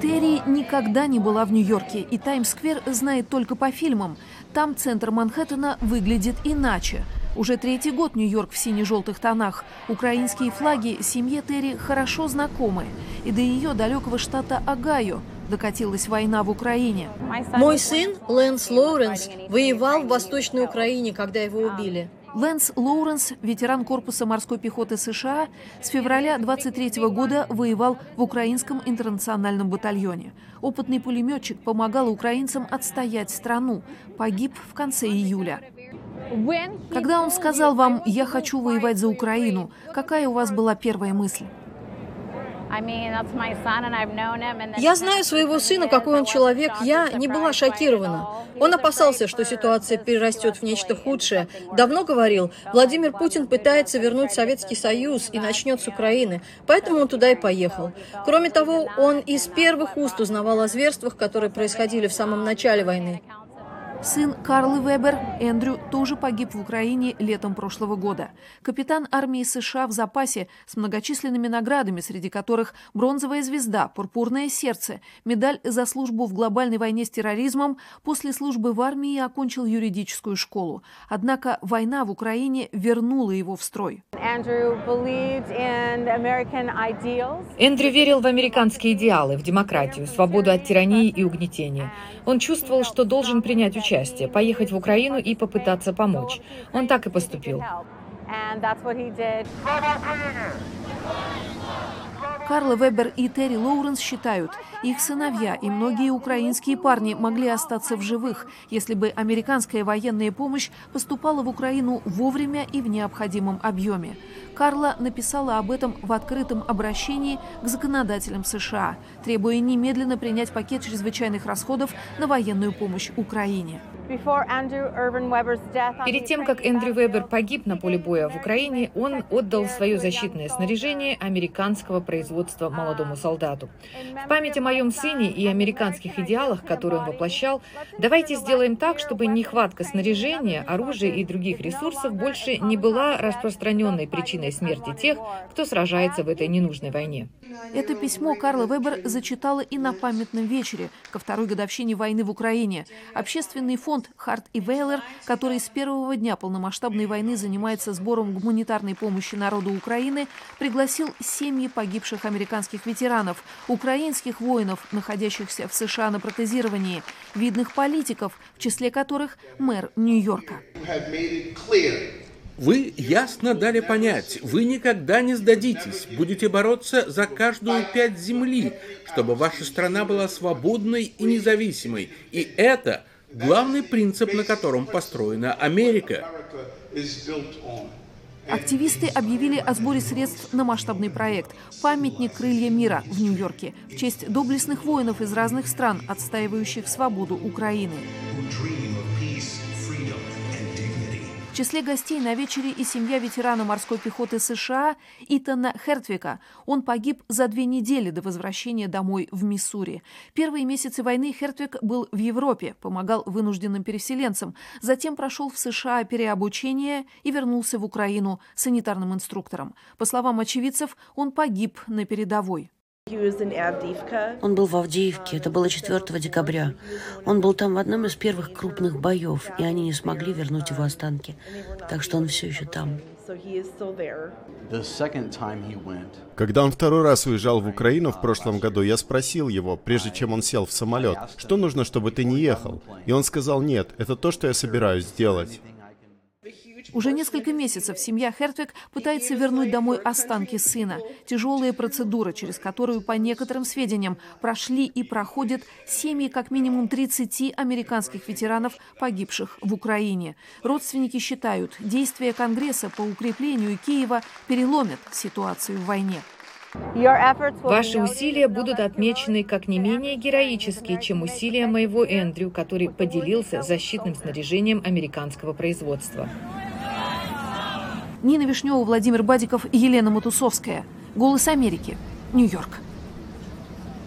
Терри никогда не была в Нью-Йорке, и Таймс-сквер знает только по фильмам. Там центр Манхэттена выглядит иначе. Уже третий год Нью-Йорк в сине-желтых тонах. Украинские флаги семье Терри хорошо знакомы. И до ее далекого штата Огайо докатилась война в Украине. Мой сын, Лэнс Лоуренс, воевал в Восточной Украине, когда его убили. Лэнс Лоуренс, ветеран корпуса морской пехоты США, с февраля 23 года воевал в украинском интернациональном батальоне. Опытный пулеметчик помогал украинцам отстоять страну. Погиб в конце июля. Когда он сказал вам «я хочу воевать за Украину», какая у вас была первая мысль? Я знаю своего сына, какой он человек. Я не была шокирована. Он опасался, что ситуация перерастет в нечто худшее. Давно говорил, Владимир Путин пытается вернуть Советский Союз и начнет с Украины. Поэтому он туда и поехал. Кроме того, он из первых уст узнавал о зверствах, которые происходили в самом начале войны. Сын Карлы Вебер, Эндрю, тоже погиб в Украине летом прошлого года. Капитан армии США в запасе с многочисленными наградами, среди которых бронзовая звезда, пурпурное сердце, медаль за службу в глобальной войне с терроризмом, после службы в армии окончил юридическую школу. Однако война в Украине вернула его в строй. Эндрю верил в американские идеалы, в демократию, свободу от тирании и угнетения. Он чувствовал, что должен принять участие, поехать в Украину и попытаться помочь. Он так и поступил. Карла Вебер и Терри Лоуренс считают, их сыновья и многие украинские парни могли остаться в живых, если бы американская военная помощь поступала в Украину вовремя и в необходимом объеме. Карла написала об этом в открытом обращении к законодателям США, требуя немедленно принять пакет чрезвычайных расходов на военную помощь Украине. Перед тем, как Эндрю Вебер погиб на поле боя в Украине, он отдал свое защитное снаряжение американского производства молодому солдату. В память о моем сыне и американских идеалах, которые он воплощал, давайте сделаем так, чтобы нехватка снаряжения, оружия и других ресурсов больше не была распространенной причиной смерти тех, кто сражается в этой ненужной войне. Это письмо Карла Вебер зачитала и на памятном вечере ко второй годовщине войны в Украине. Общественный фонд фонд Харт и Вейлер, который с первого дня полномасштабной войны занимается сбором гуманитарной помощи народу Украины, пригласил семьи погибших американских ветеранов, украинских воинов, находящихся в США на протезировании, видных политиков, в числе которых мэр Нью-Йорка. Вы ясно дали понять, вы никогда не сдадитесь, будете бороться за каждую пять земли, чтобы ваша страна была свободной и независимой. И это главный принцип, на котором построена Америка. Активисты объявили о сборе средств на масштабный проект «Памятник крылья мира» в Нью-Йорке в честь доблестных воинов из разных стран, отстаивающих свободу Украины числе гостей на вечере и семья ветерана морской пехоты США Итана Хертвика. Он погиб за две недели до возвращения домой в Миссури. Первые месяцы войны Хертвик был в Европе, помогал вынужденным переселенцам, затем прошел в США переобучение и вернулся в Украину санитарным инструктором. По словам очевидцев, он погиб на передовой. Он был в Авдеевке, это было 4 декабря. Он был там в одном из первых крупных боев, и они не смогли вернуть его останки. Так что он все еще там. Когда он второй раз уезжал в Украину в прошлом году, я спросил его, прежде чем он сел в самолет, что нужно, чтобы ты не ехал? И он сказал, нет, это то, что я собираюсь сделать. Уже несколько месяцев семья Хертвик пытается вернуть домой останки сына. Тяжелая процедура, через которую, по некоторым сведениям, прошли и проходят семьи как минимум 30 американских ветеранов, погибших в Украине. Родственники считают, действия Конгресса по укреплению Киева переломят ситуацию в войне. Ваши усилия будут отмечены как не менее героические, чем усилия моего Эндрю, который поделился защитным снаряжением американского производства. Нина Вишнева, Владимир Бадиков Елена Матусовская. «Голос Америки», Нью-Йорк.